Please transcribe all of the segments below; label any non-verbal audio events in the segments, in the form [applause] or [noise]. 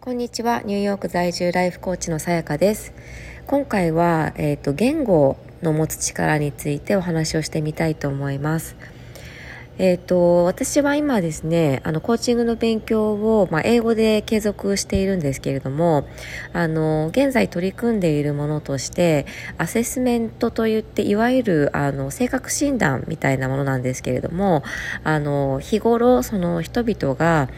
こんにちは。ニューヨーク在住ライフコーチのさやかです。今回は、えーと、言語の持つ力についてお話をしてみたいと思います。えーと、私は今ですねあのコーチングの勉強を、まあ、英語で継続しているんですけれどもあの現在取り組んでいるものとしてアセスメントといっていわゆるあの性格診断みたいなものなんですけれどもあの日頃その人々が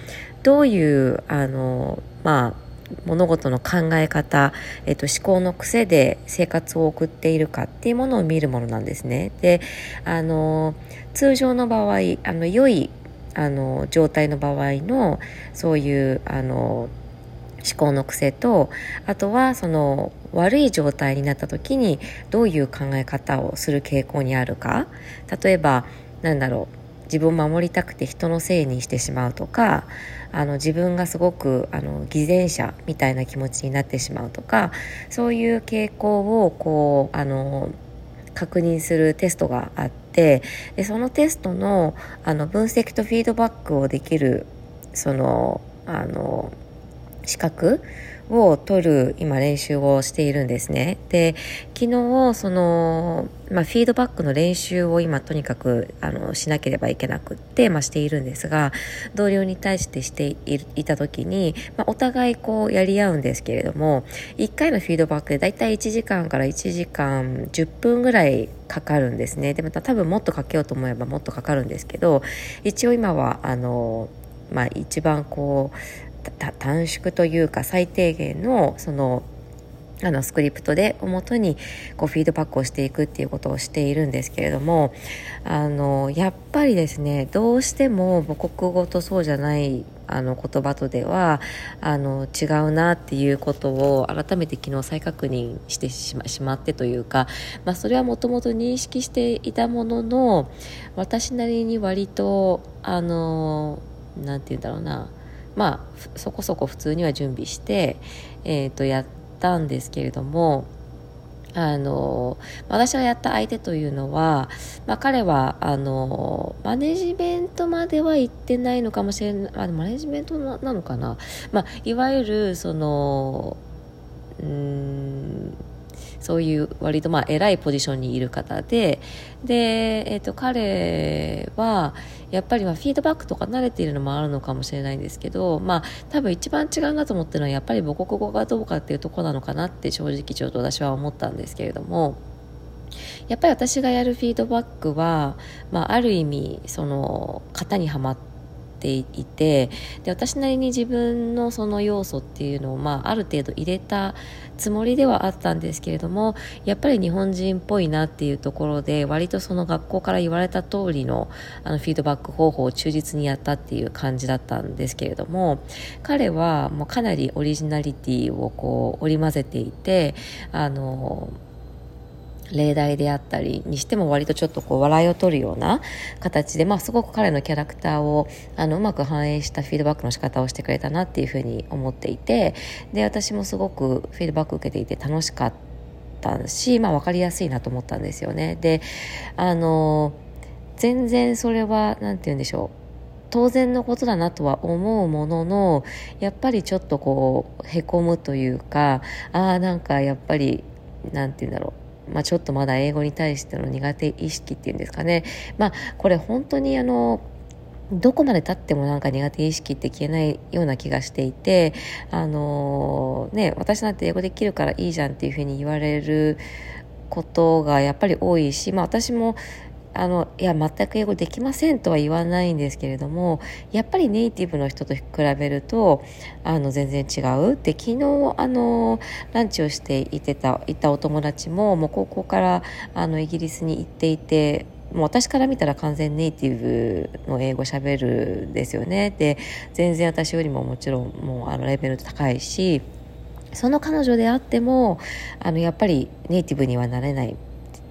どういうあの、まあ、物事の考え方、えっと、思考の癖で生活を送っているかっていうものを見るものなんですね。であの通常の場合あの良いあの状態の場合のそういうあの思考の癖とあとはその悪い状態になった時にどういう考え方をする傾向にあるか例えばなんだろう自分を守りたくて人のせいにしてしまうとかあの自分がすごくあの偽善者みたいな気持ちになってしまうとかそういう傾向をこうあの確認するテストがあってでそのテストのあの分析とフィードバックをできるそのあの資格を取る今練習をしているんですね。で、昨日その、まあ、フィードバックの練習を今とにかくあのしなければいけなくって、まあ、しているんですが、同僚に対してしていた時に、まあ、お互いこうやり合うんですけれども、1回のフィードバックでだいたい1時間から1時間10分ぐらいかかるんですね。で、また多分もっとかけようと思えばもっとかかるんですけど、一応今はあの、まあ、一番こう短縮というか最低限のそのあのスクリプトでをもとにこうフィードバックをしていくっていうことをしているんですけれどもあのやっぱりですねどうしても母国語とそうじゃないあの言葉とではあの違うなっていうことを改めて昨日再確認してしましまってというか、まあ、それはもともと認識していたものの私なりに割とあのなんて言うんだろうなまあそこそこ普通には準備して、えー、とやったんですけれどもあの私がやった相手というのは、まあ、彼はあのマネジメントまでは行ってないのかもしれないあマネジメントなのかな、まあ、いわゆるそのうんそういう割とまあ偉いポジションにいる方でで、えー、と彼はやっぱりまあフィードバックとか慣れているのもあるのかもしれないんですけど、まあ、多分一番違うなと思ってるのはやっぱり母国語がどうかっていうとこなのかなって正直ちょっと私は思ったんですけれども。やっぱり私がやるフィードバックは、まあ、ある意味その型にはまってていてで私なりに自分のその要素っていうのを、まあ、ある程度入れたつもりではあったんですけれどもやっぱり日本人っぽいなっていうところで割とその学校から言われた通りのあのフィードバック方法を忠実にやったっていう感じだったんですけれども彼はもうかなりオリジナリティをこう織り交ぜていてあの例題であったりにしても割とちょっとこう笑いを取るような形で、まあ、すごく彼のキャラクターをあのうまく反映したフィードバックの仕方をしてくれたなっていうふうに思っていてで私もすごくフィードバック受けていて楽しかったし、まあ、分かりやすいなと思ったんですよね。であの全然それは何て言うんでしょう当然のことだなとは思うもののやっぱりちょっとこうへこむというかああなんかやっぱり何て言うんだろうまあ、ちょっとまだ英語に対しての苦手意識っていうんですかね、まあ、これ本当にあのどこまで経ってもなんか苦手意識って消えないような気がしていて、あのー、ね、私なんて英語できるからいいじゃんっていうふうに言われることがやっぱり多いし、まあ私もあのいや全く英語できませんとは言わないんですけれどもやっぱりネイティブの人と比べるとあの全然違うで昨日あのランチをしていてたいたお友達ももう高校からあのイギリスに行っていてもう私から見たら完全ネイティブの英語しゃべるんですよね。で全然私よりももちろんもうあのレベル高いしその彼女であってもあのやっぱりネイティブにはなれないっ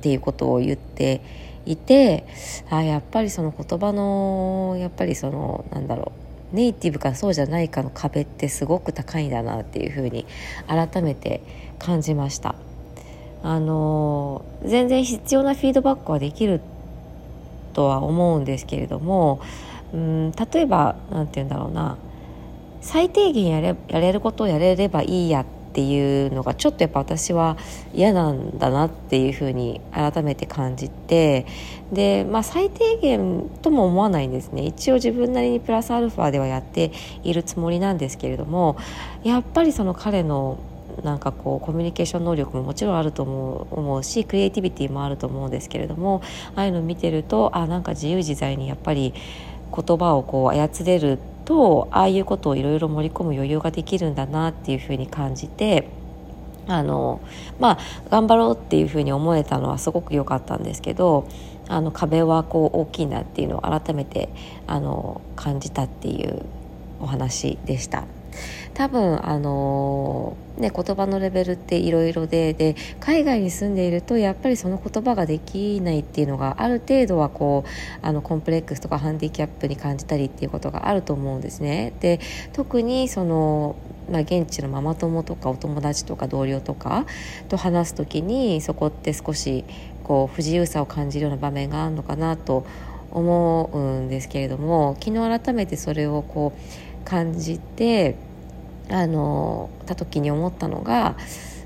ていうことを言っていてあやっぱりその言葉のやっぱりそのなんだろうネイティブかそうじゃないかの壁ってすごく高いんだなっていうふうに改めて感じました。あの全然必要なフィードバックはできるとは思うんですけれどもうん例えば何て言うんだろうな最低限やれやれることをやれればいいやってっていうのがちょっとやっぱ私は嫌なんだなっていうふうに改めて感じてで、まあ、最低限とも思わないんですね。一応自分なりにプラスアルファではやっているつもりなんですけれどもやっぱりその彼のなんかこうコミュニケーション能力ももちろんあると思う思うしクリエイティビティもあると思うんですけれどもああいうのを見てるとあなんか自由自在にやっぱり言葉をこう操れるとああいうことをいろいろ盛り込む余裕ができるんだなっていうふうに感じて。あのまあ、頑張ろうっていうふうに思えたのはすごく良かったんですけどあの壁はこう大きいなっていうのを改めてあの感じたっていうお話でした。多分あのね言葉のレベルっていろいろでで海外に住んでいるとやっぱりその言葉ができないっていうのがある程度はこうあのコンプレックスとかハンディキャップに感じたりっていうことがあると思うんですね。で特にそのまあ、現地のママ友とかお友達とか同僚とかと話す時にそこって少しこう不自由さを感じるような場面があるのかなと思うんですけれども昨日改めてそれをこう感じてあのた時に思ったのが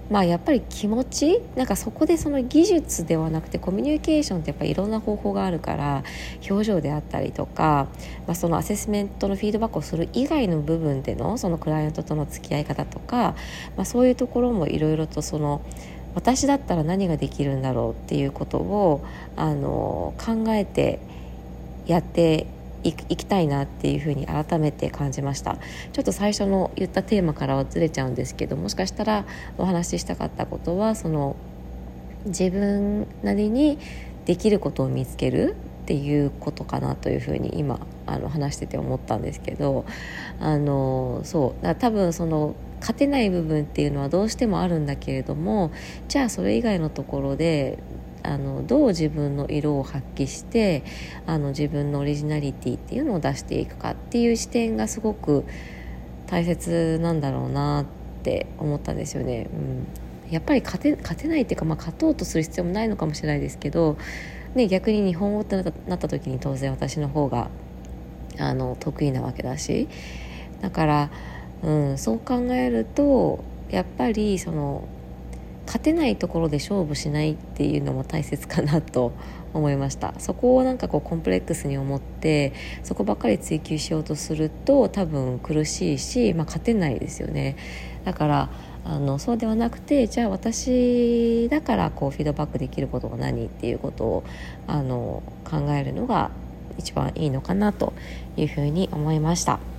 まあやっぱり気持ちなんかそこでその技術ではなくてコミュニケーションってやっぱいろんな方法があるから表情であったりとか、まあ、そのアセスメントのフィードバックをする以外の部分でのそのクライアントとの付き合い方とか、まあ、そういうところもいろいろとその私だったら何ができるんだろうっていうことをあの考えてやっていきたいなっていうふうに改めて感じました。ちょっと最初の言ったテーマからはずれちゃうんですけどもしかしたらお話ししたかったことはその自分なりにできることを見つけるっていうことかなというふうに今あの話してて思ったんですけどあのそう多分その勝てない部分っていうのはどうしてもあるんだけれどもじゃあそれ以外のところであのどう自分の色を発揮してあの自分のオリジナリティっていうのを出していくかっていう視点がすごく大切なんだろうなって思ったんですよね。うん、やっぱり勝て勝てないっていうか、まあ、勝とうとする必要もないのかもしれないですけど、ね、逆に日本語ってなった時に当然私の方があの得意なわけだしだから、うん、そう考えるとやっぱりその勝てないところで勝負しないっていうのも大切かなと思いました [laughs] そこをなんかこうコンプレックスに思ってそこばっかり追求しようとすると多分苦しいし、まあ、勝てないですよねだからあのそうではなくてじゃあ私だからこうフィードバックできることは何っていうことをあの考えるのが一番いいのかなというふうに思いました。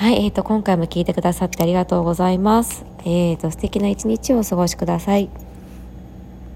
はい、えーと、今回も聞いてくださってありがとうございます。えーと、素敵な一日をお過ごしください。